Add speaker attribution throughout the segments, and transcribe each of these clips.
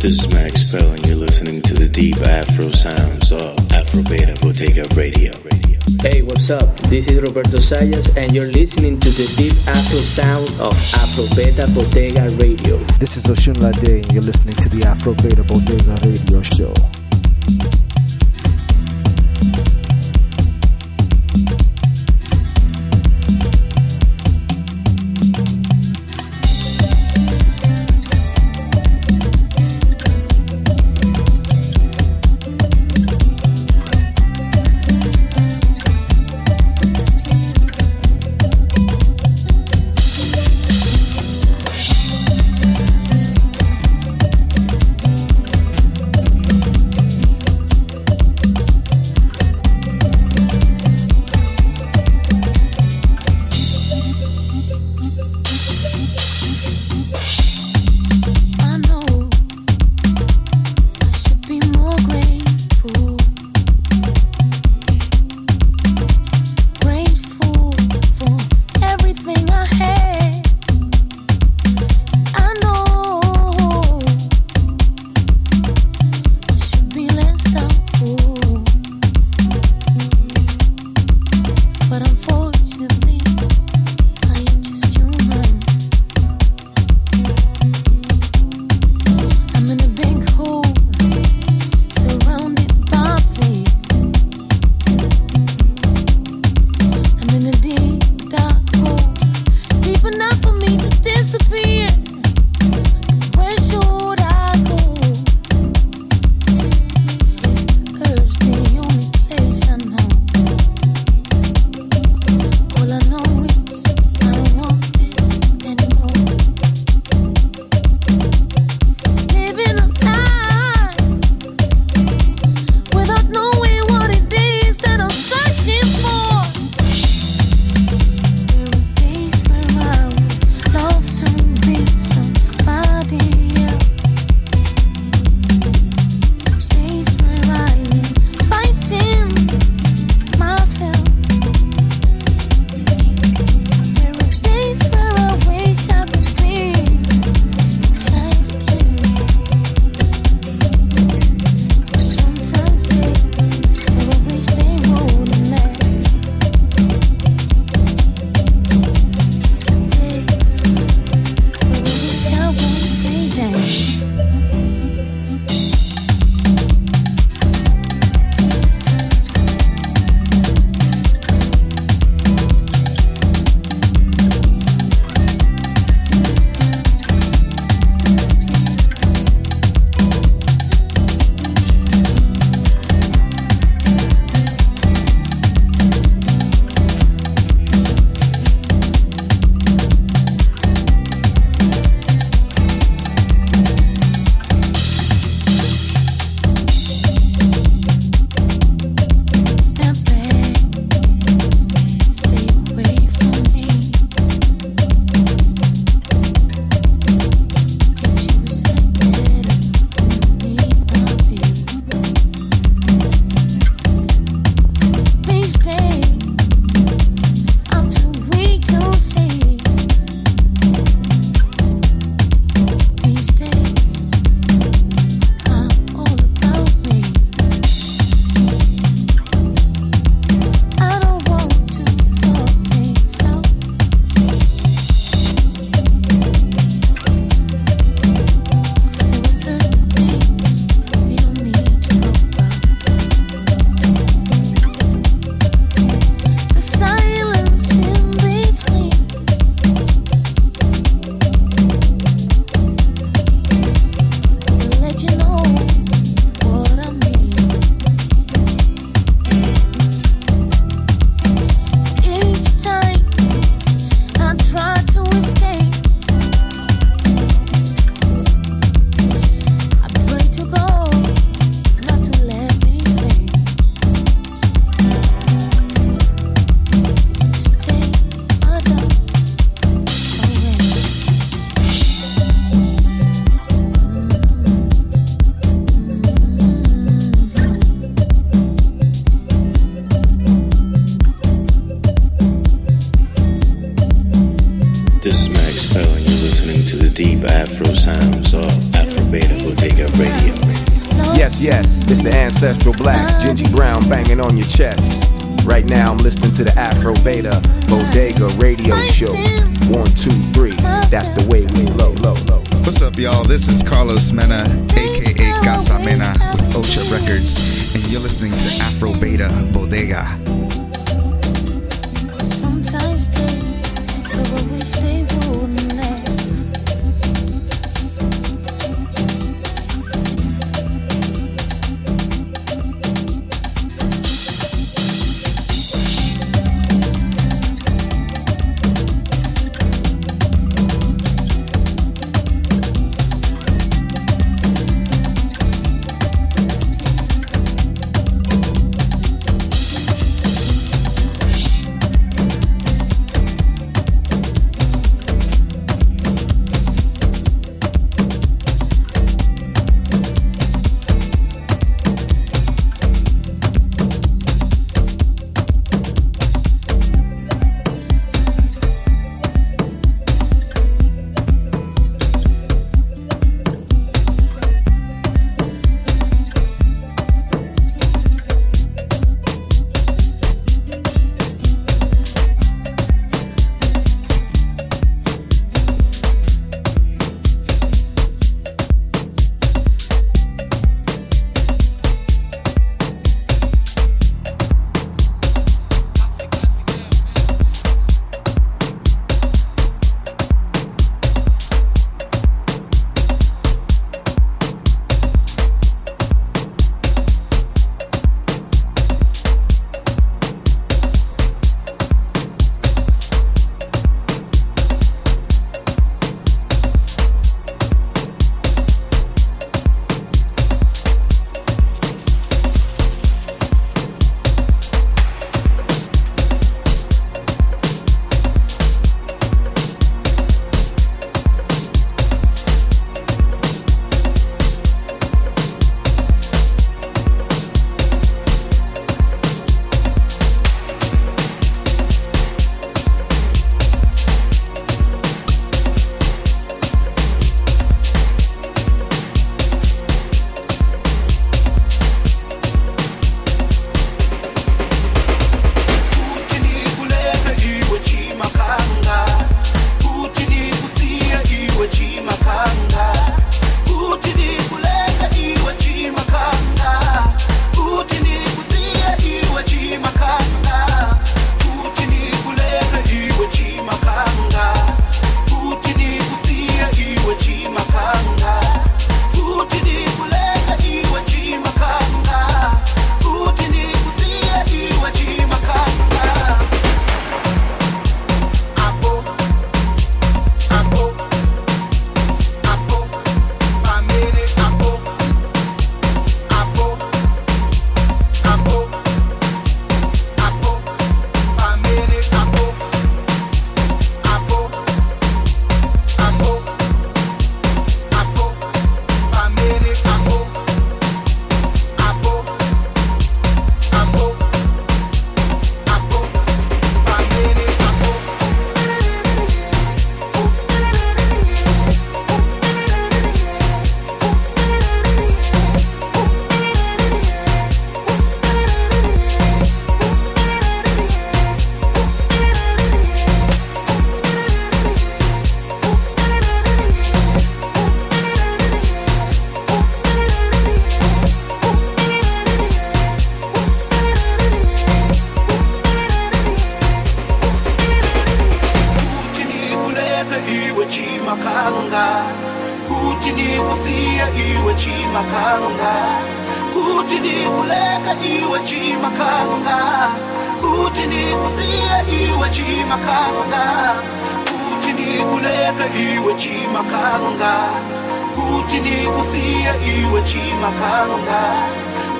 Speaker 1: This is Max Spell, and you're listening to the deep Afro sounds of Afro Beta Bodega Radio.
Speaker 2: Hey, what's up? This is Roberto Sayas, and you're listening to the deep Afro sound of Afro Beta
Speaker 3: Bodega Radio.
Speaker 1: This is
Speaker 4: Osunlade, and you're listening to the Afro Beta Bodega Radio
Speaker 5: Show. It's the ancestral black, Gingy Brown banging on your chest. Right now, I'm listening to the Afro Beta Bodega Radio Show. One, two, three, that's the way we low, low, low.
Speaker 6: What's up, y'all? This is Carlos Mena, aka Casa Mena, with Ocha Records, and you're listening to Afro Beta Bodega.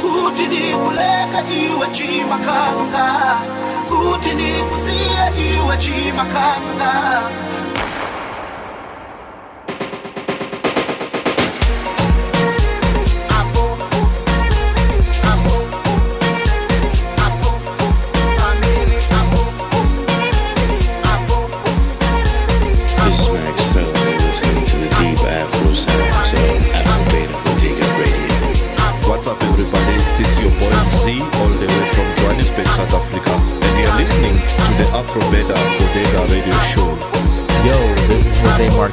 Speaker 7: Kuti ndikuleka iwe chimakanga. Kuti ndikusiye iwe chimakanga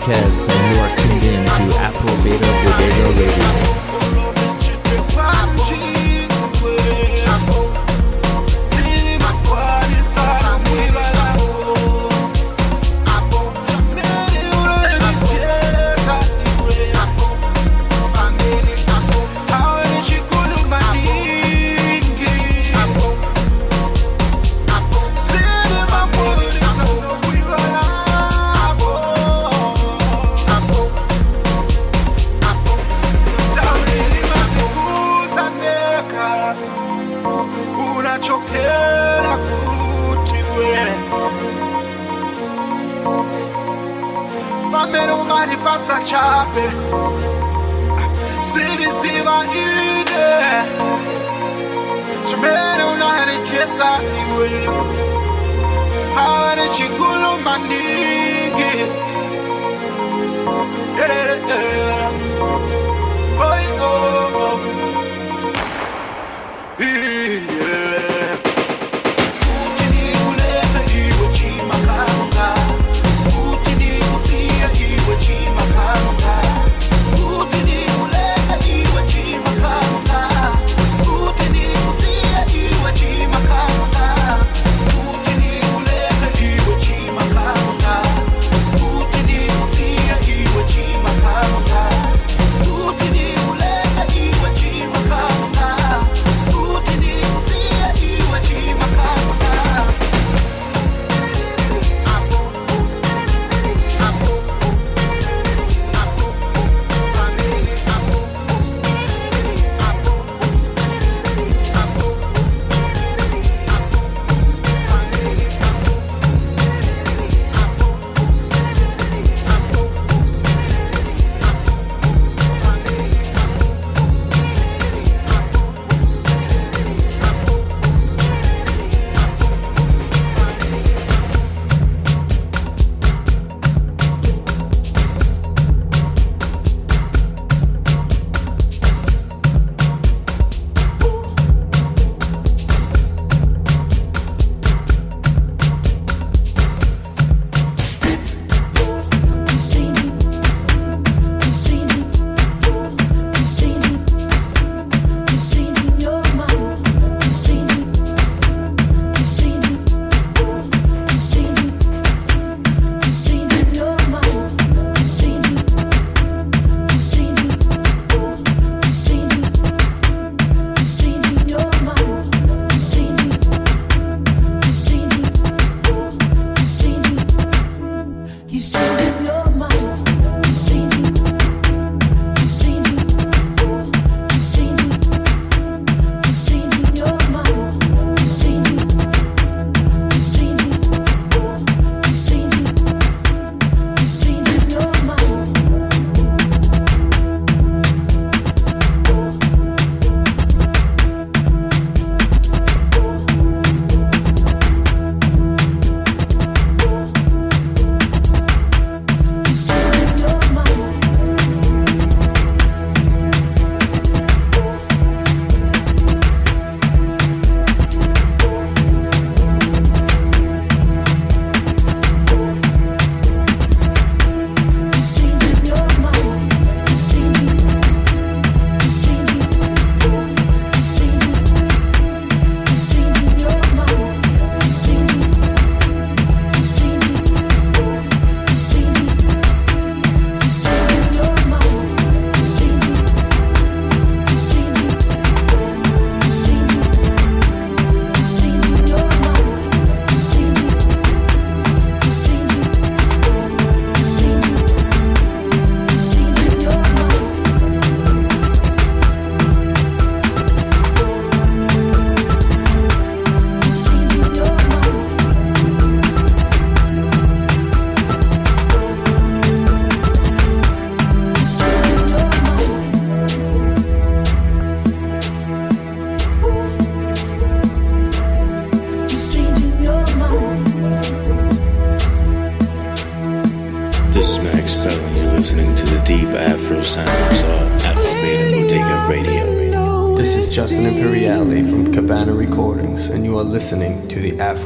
Speaker 6: Marquez, and you are tuned in to Afro Beta Bodega Radio.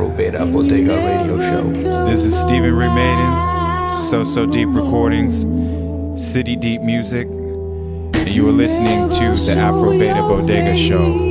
Speaker 8: Afro Beta Bodega radio
Speaker 9: show.
Speaker 10: This is Stephen Remaining,
Speaker 9: So So Deep Recordings, City Deep Music, and you are listening to the Afro Beta Bodega show.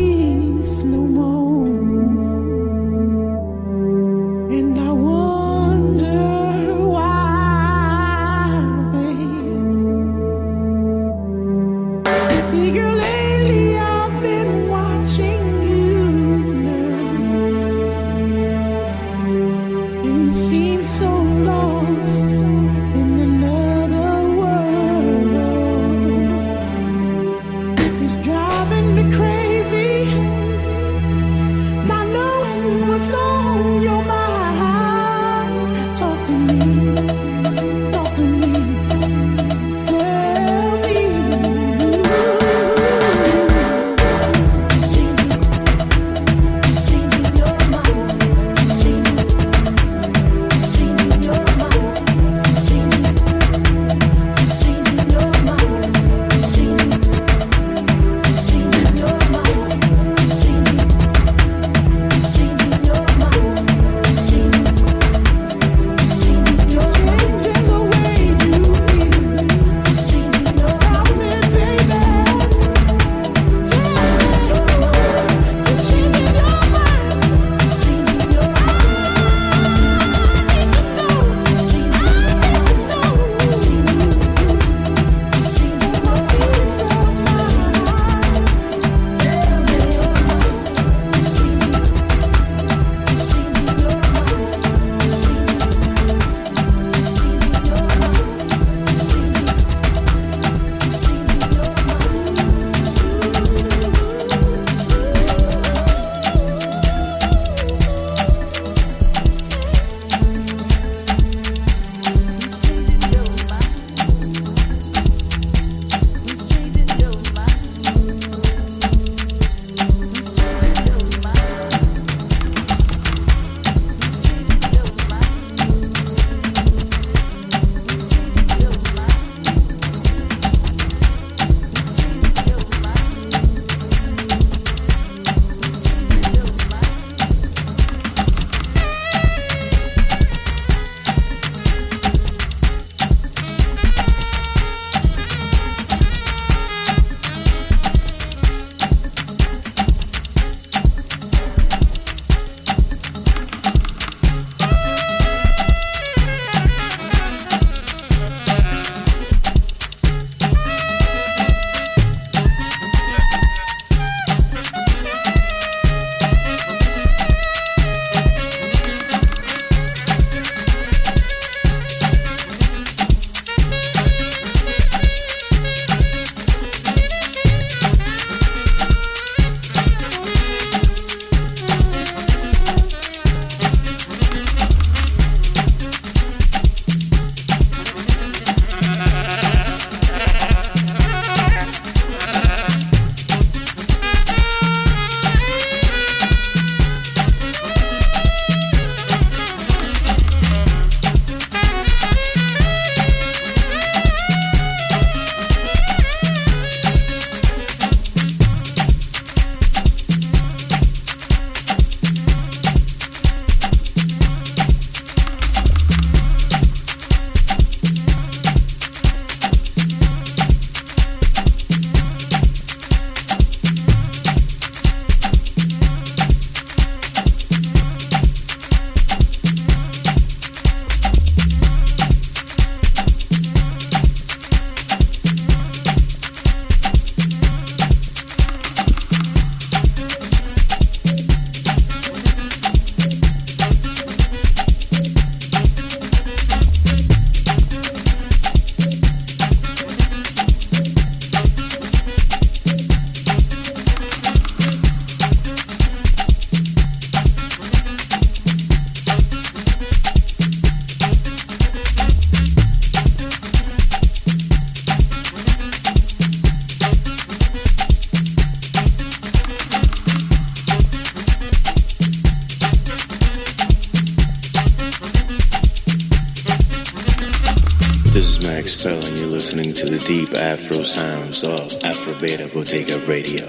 Speaker 1: Radio.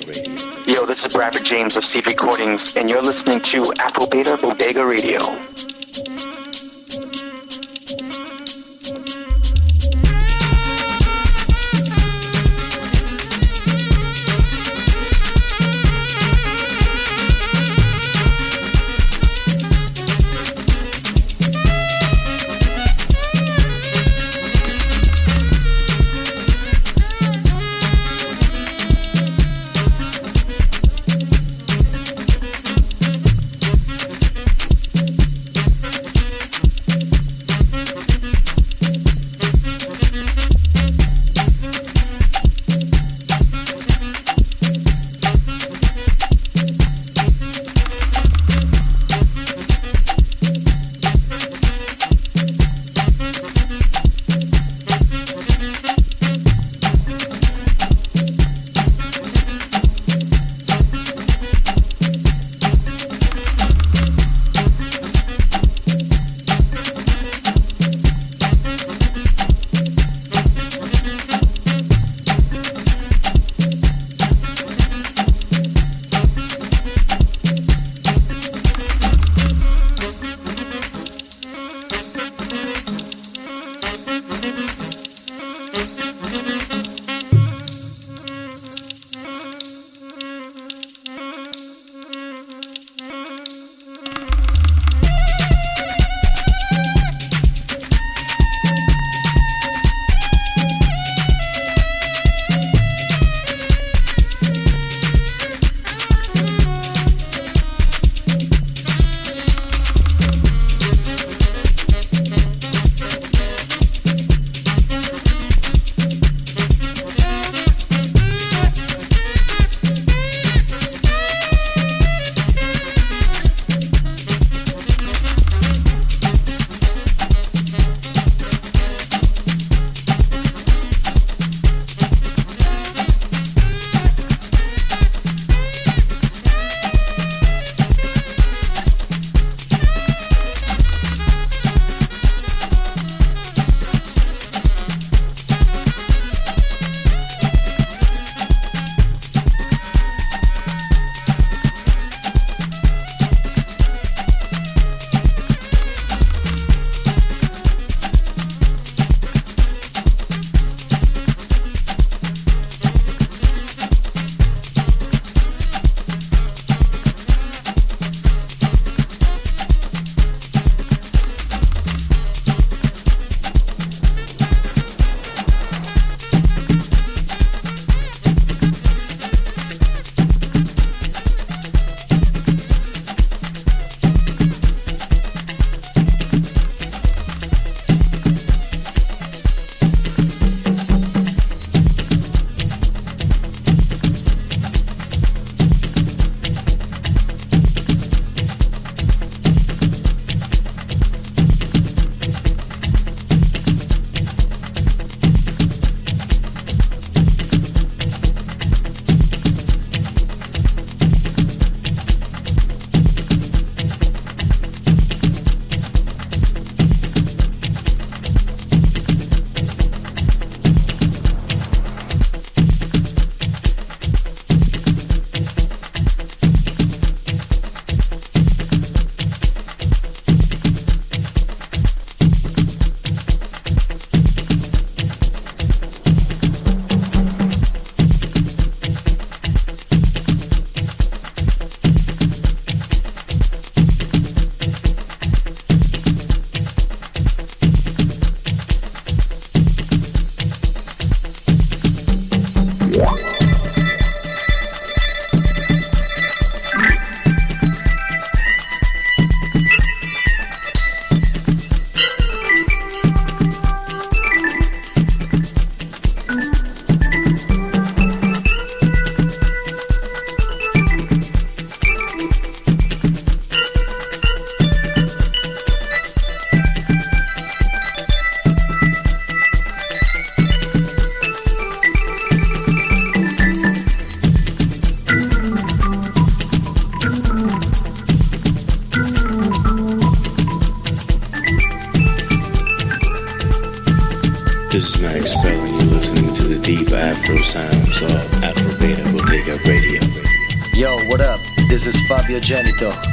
Speaker 11: Yo, this is Bradford James of Seed Recordings, and you're listening to Afro Beta Bodega Radio.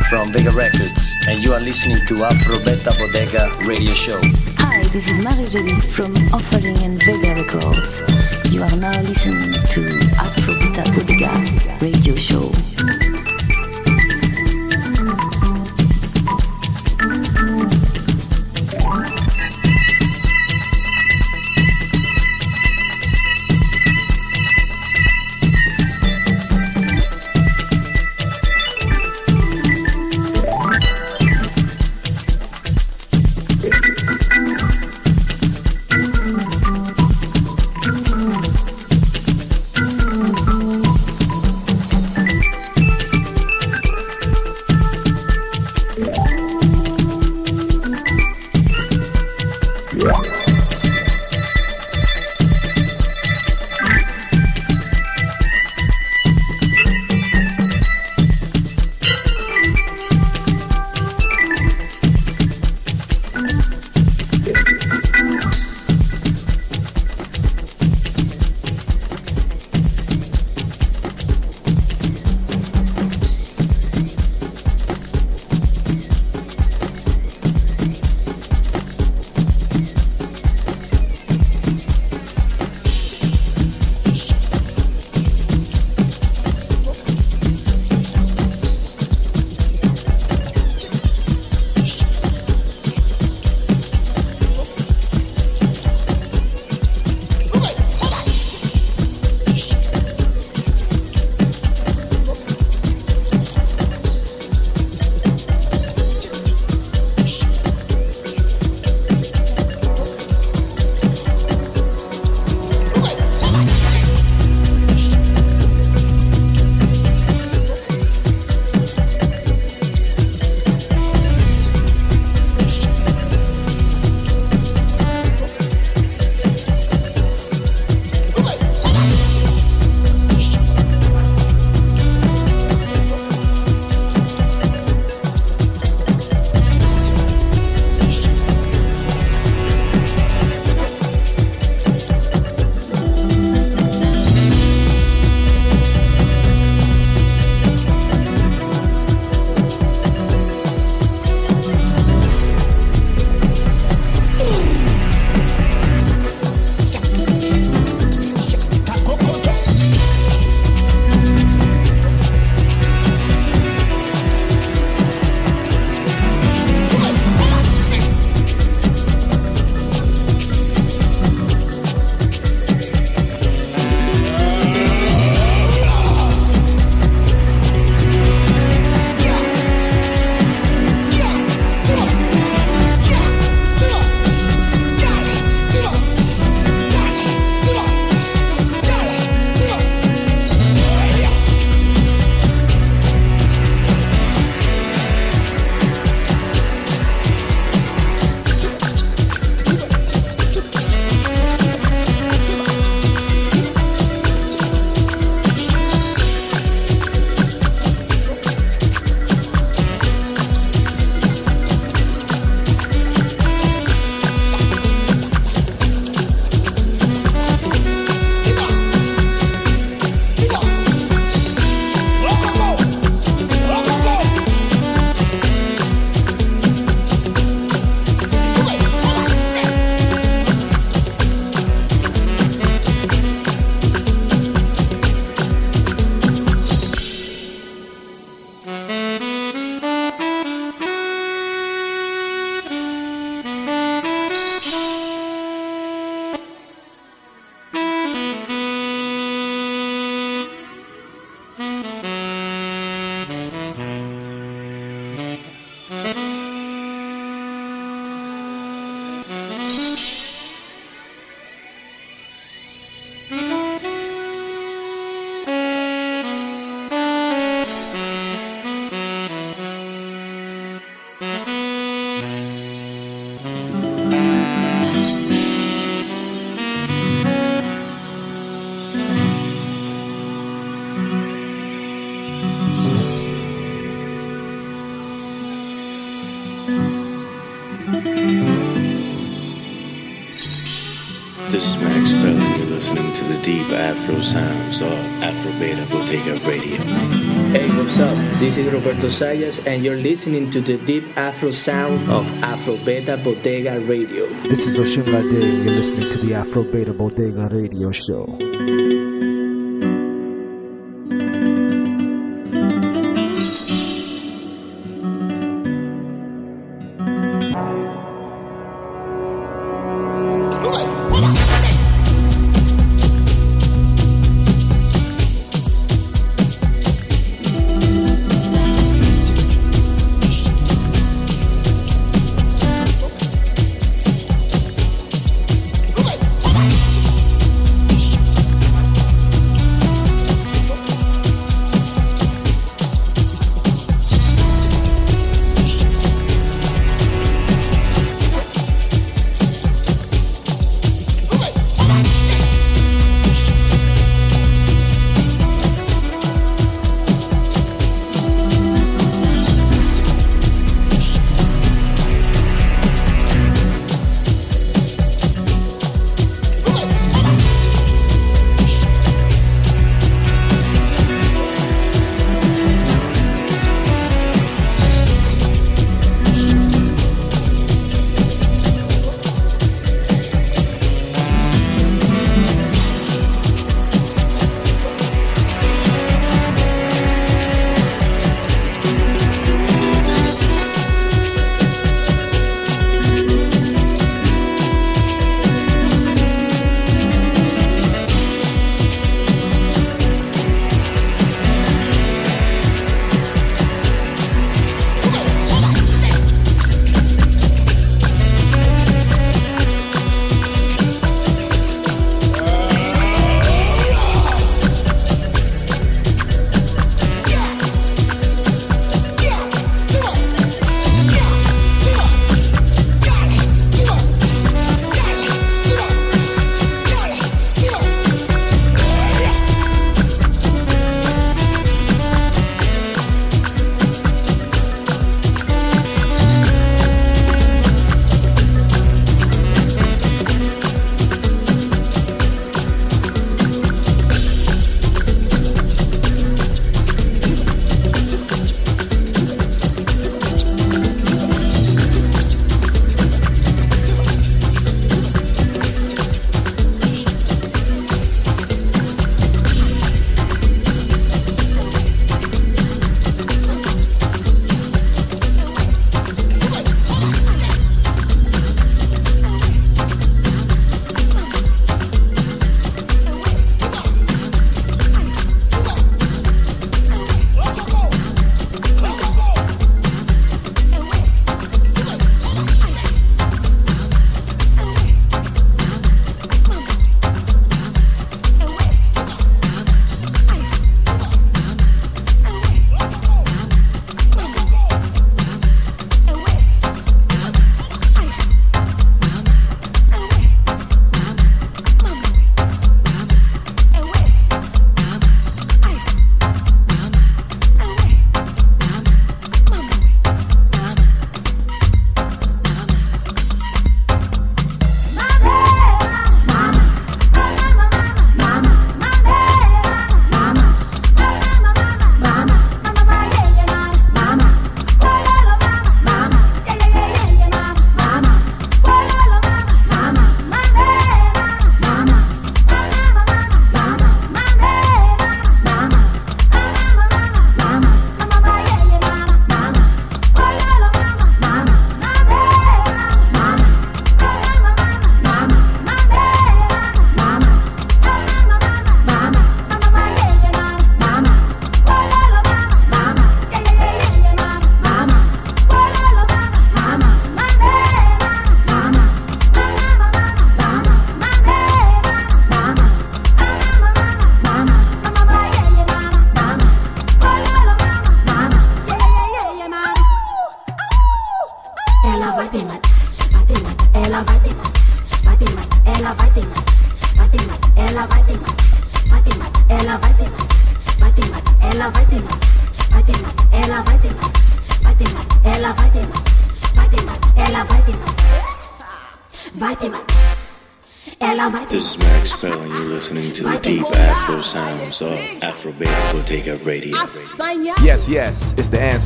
Speaker 6: From Vega Records, and you are listening to Afro Beta Bodega Radio Show.
Speaker 12: Hi, this is Marie Jolie from Offering and Vega Records. You are now listening to Afro Beta Bodega Radio Show.
Speaker 2: Roberto Sayas, and you're listening to the deep Afro sound of Afro Beta Bodega Radio.
Speaker 13: This is Osunlade, and you're listening to the Afro Beta Bodega Radio Show.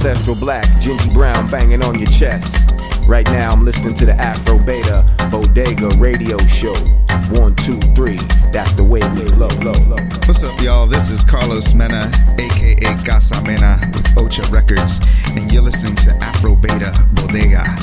Speaker 5: Ancestral black, Gingy Brown banging on your chest. Right now, I'm listening to the Afro Beta Bodega Radio Show. One, two, three, that's the way we low, low, low.
Speaker 14: What's up, y'all? This is Carlos Mena, aka Casa Mena, with Ocha Records, and you're listening to Afro Beta Bodega.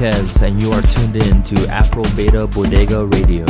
Speaker 15: Marquez, and you are tuned in to Afro Beta Bodega Radio.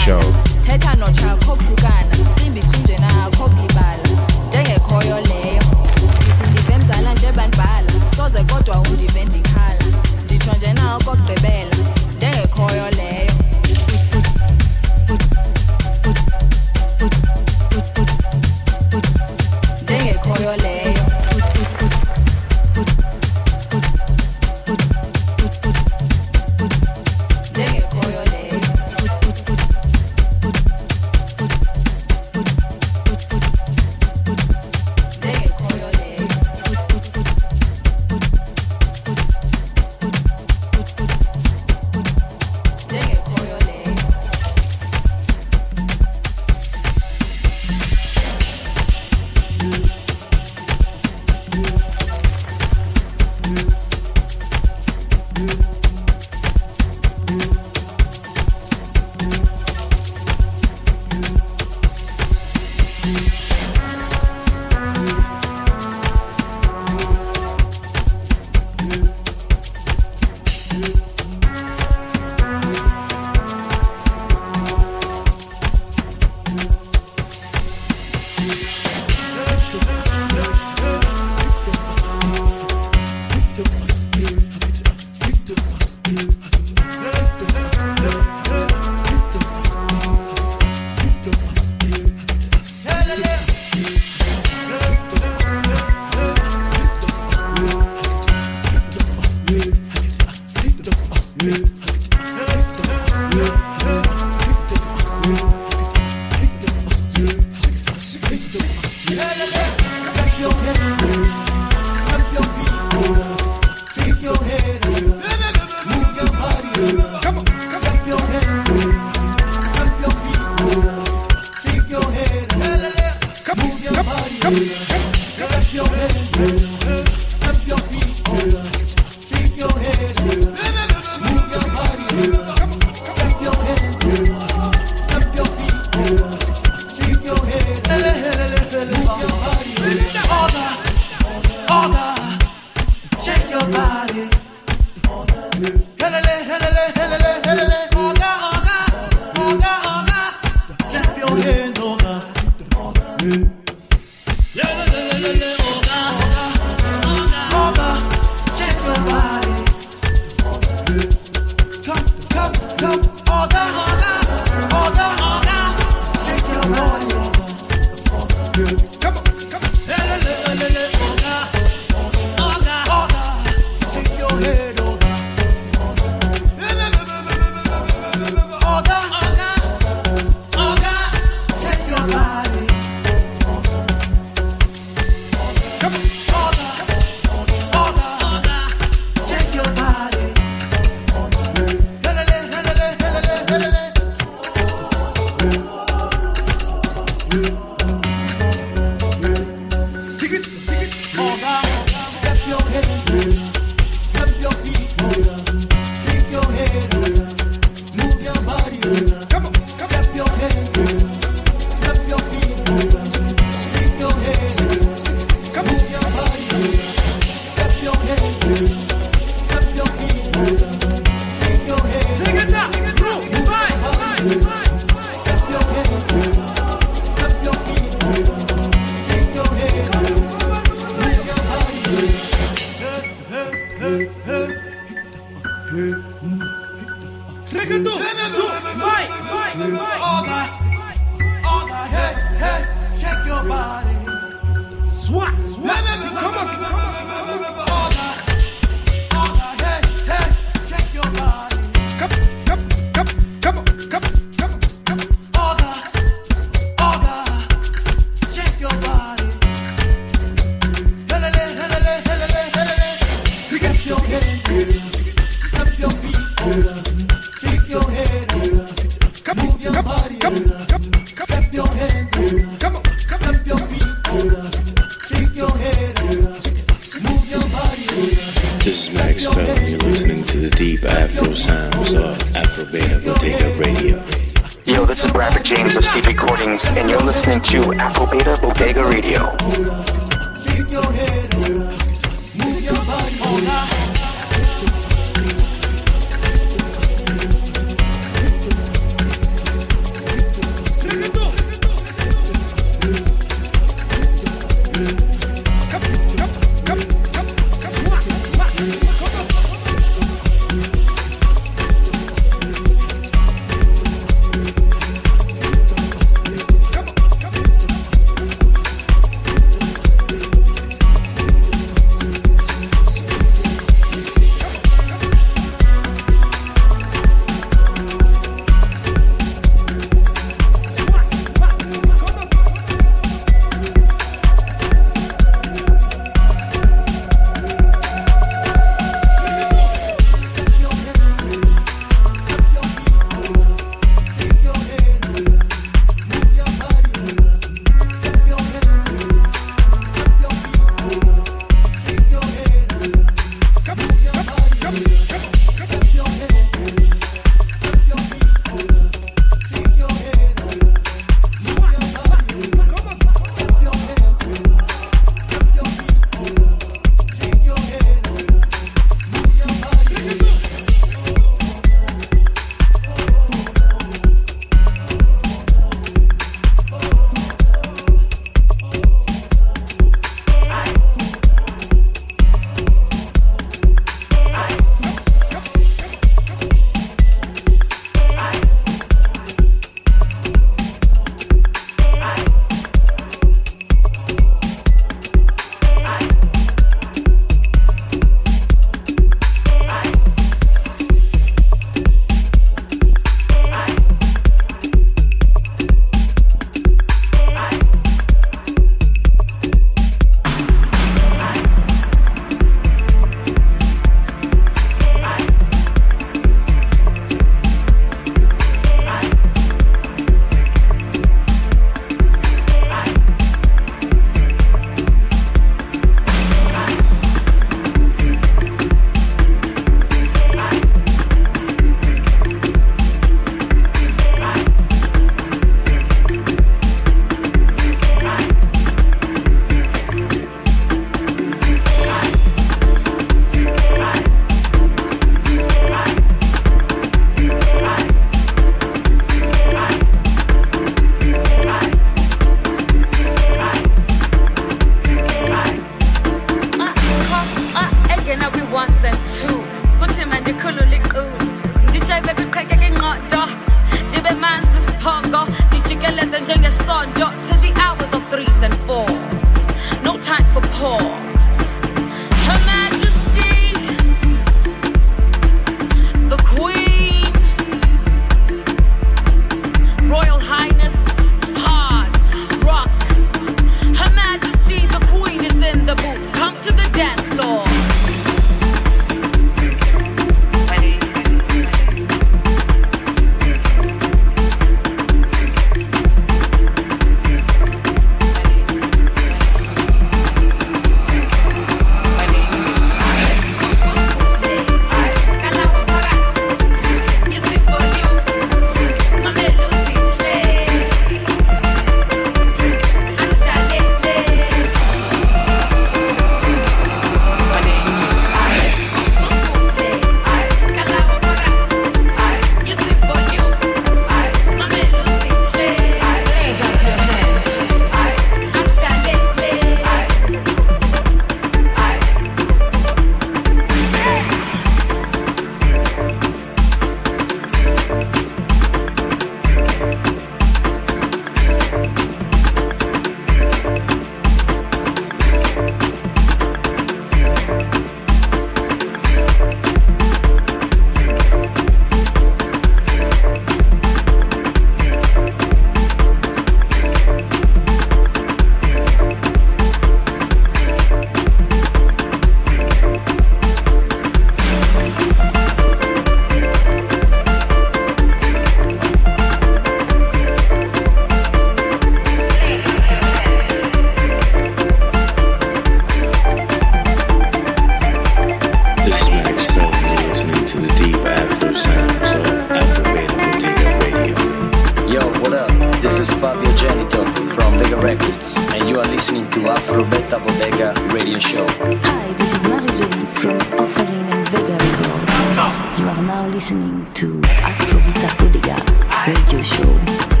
Speaker 1: Listening to Afro Beta Bodega Radio
Speaker 2: Show.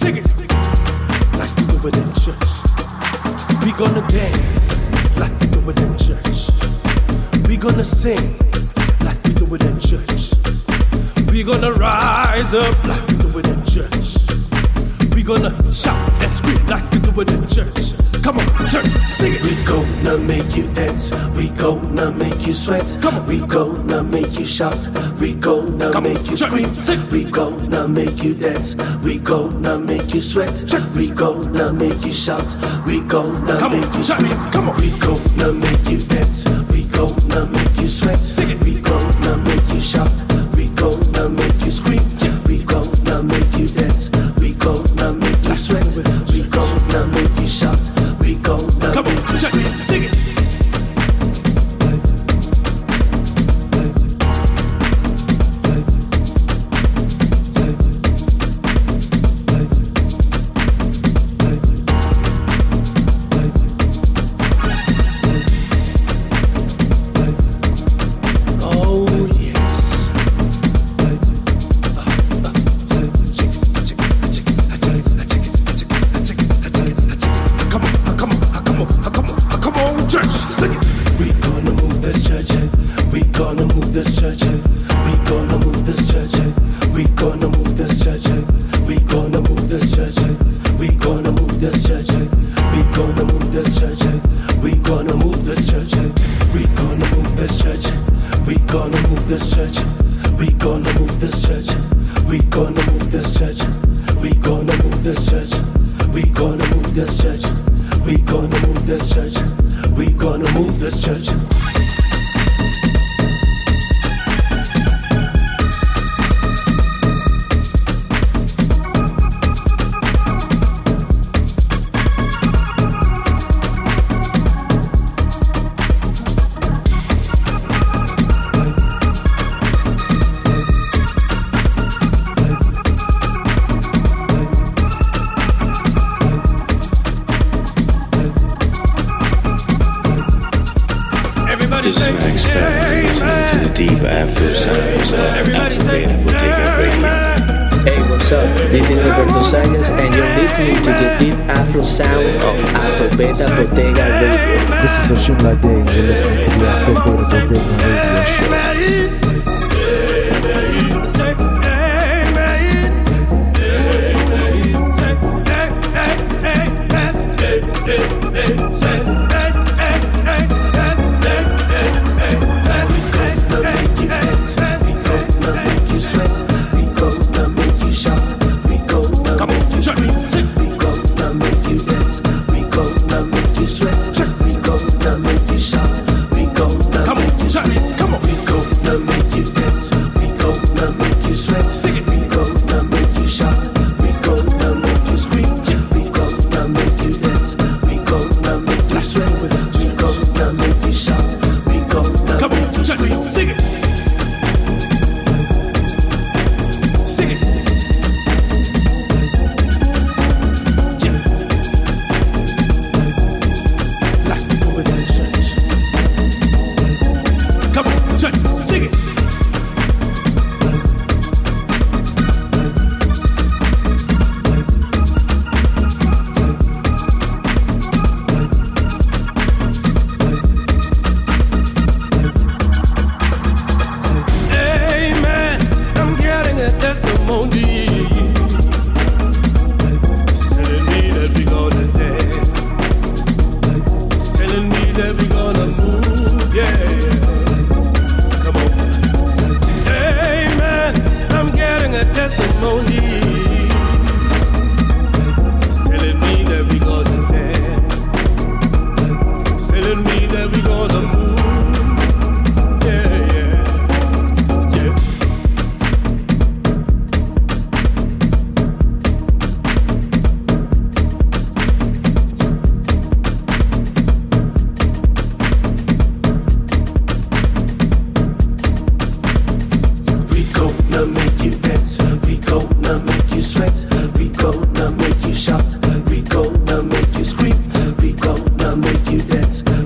Speaker 6: Sing it.
Speaker 3: Like we do it in church. We gonna dance like we do it in church. We gonna sing like we do it in church. We gonna rise up like we do it in church. We gonna shout and scream like we do it in church. Come on, church, sing it.
Speaker 7: We gonna make you dance. We gonna make you sweat. Come on. We gonna make you shout. We gonna
Speaker 3: Come
Speaker 7: make you scream.
Speaker 3: sing.
Speaker 7: We gonna make you dance. We gonna make you sweat. We gonna make you shout. We gonna
Speaker 3: Come
Speaker 7: make you scream.
Speaker 3: come on.
Speaker 7: We gonna make you dance. We gonna make you sweat.
Speaker 3: Sing it.
Speaker 7: We gonna make you shout. We gonna make you scream. We gonna make you dance. We gonna make you sweat. We gonna make you shout.
Speaker 2: Hey, what's up? This is Roberto Sayas, and you're listening to the deep Afro sound of Afro Beta Bodega Radio.
Speaker 3: This is a Osunlade, and you're listening to the Afro Radio Show.
Speaker 16: I'll make you dance.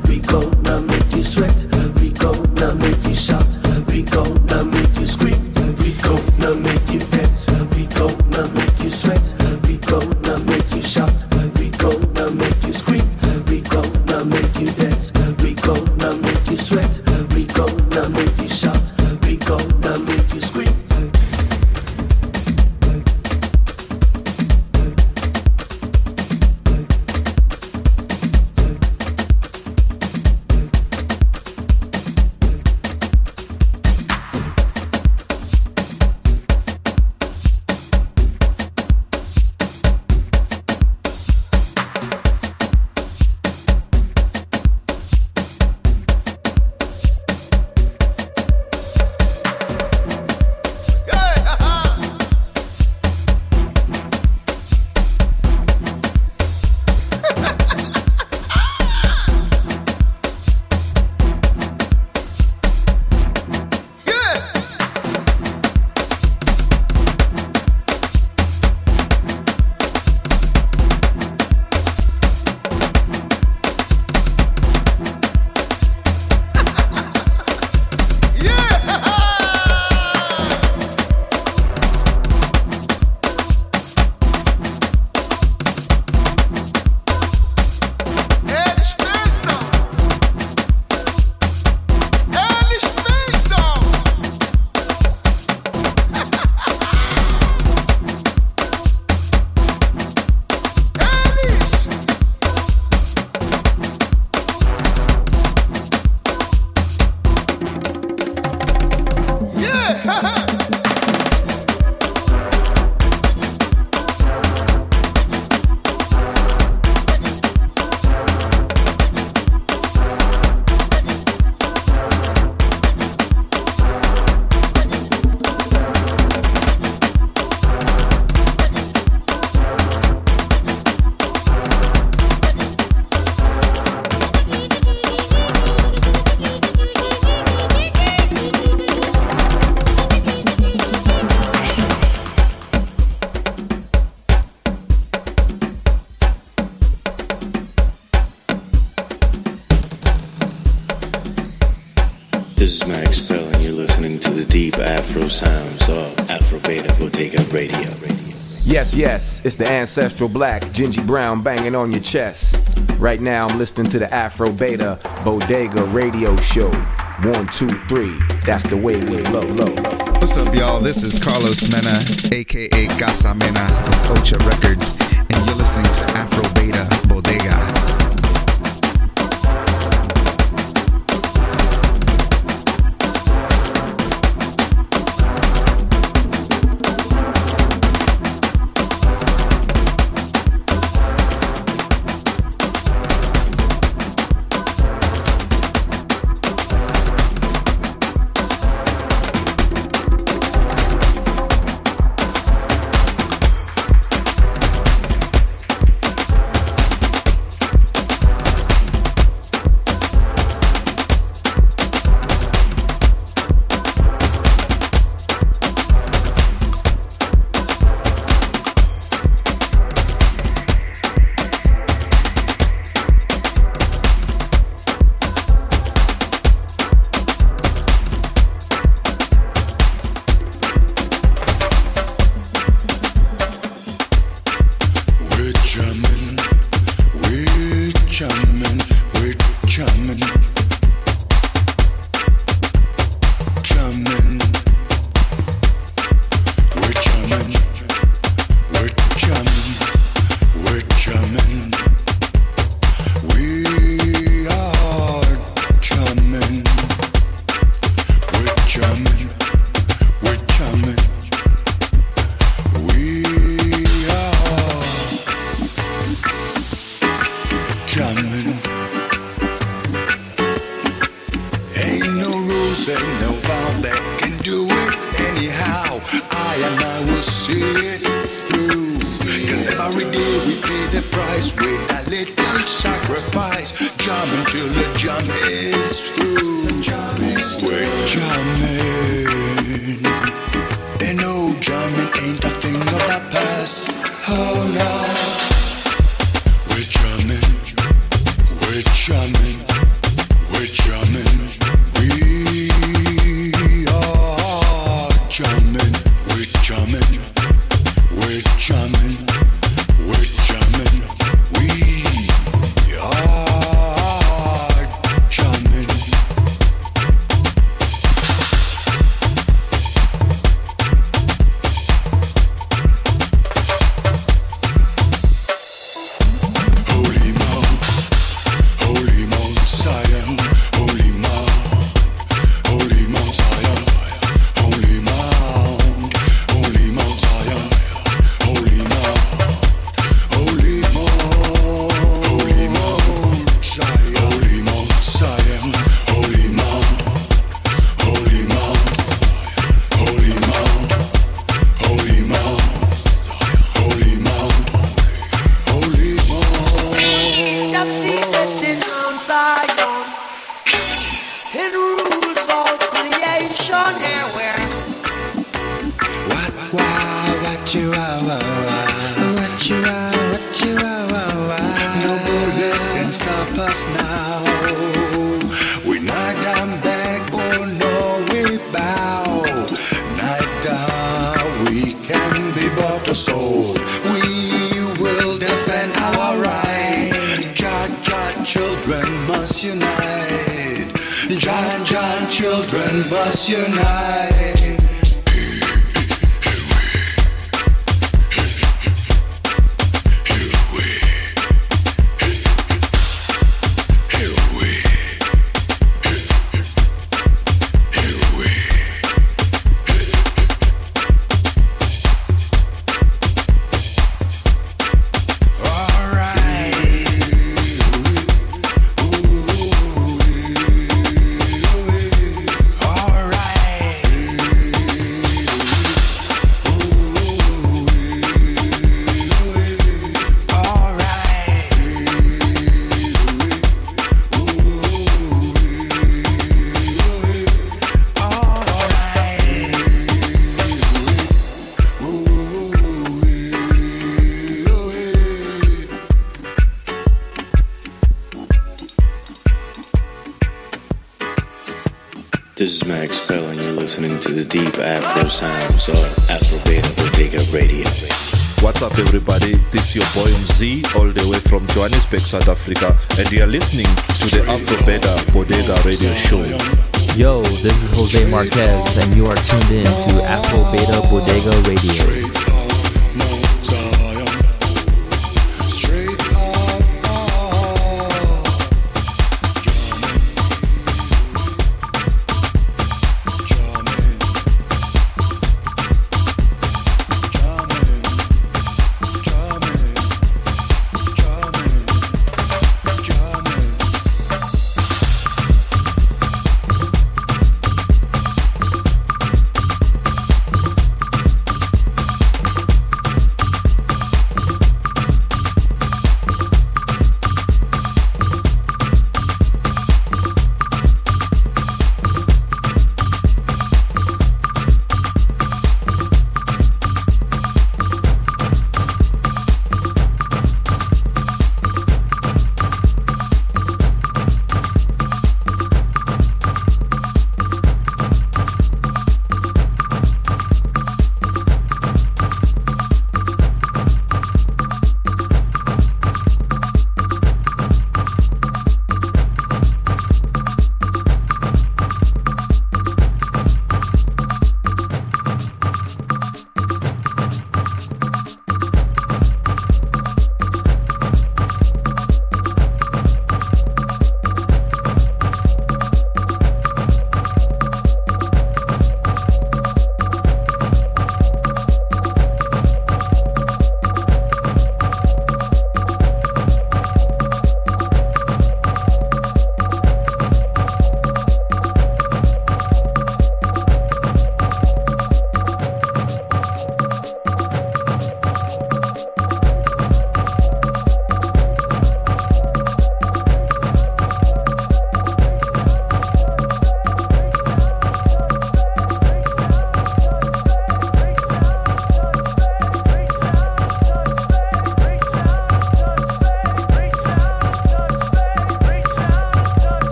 Speaker 1: Sounds of Afro Beta Bodega Radio.
Speaker 5: Yes, yes, it's the ancestral black, Gingy Brown banging on your chest. Right now, I'm listening to the Afro Beta Bodega Radio Show. One, two, three, that's the way we love, low.
Speaker 17: What's up, y'all? This is Carlos Mena, aka Casa Mena, with Records, and you're listening to Afro Beta
Speaker 7: coming. Max Spell, and you're listening to the deep Afro sounds of Afro Beta Bodega Radio.
Speaker 18: What's up, everybody? This is your boy MZ, all the way from Johannesburg, South Africa, and you are listening to the Afro Beta Bodega Radio Show.
Speaker 19: Yo, this is Jose Marquez, and you are tuned in to
Speaker 20: Afro Beta Bodega Radio.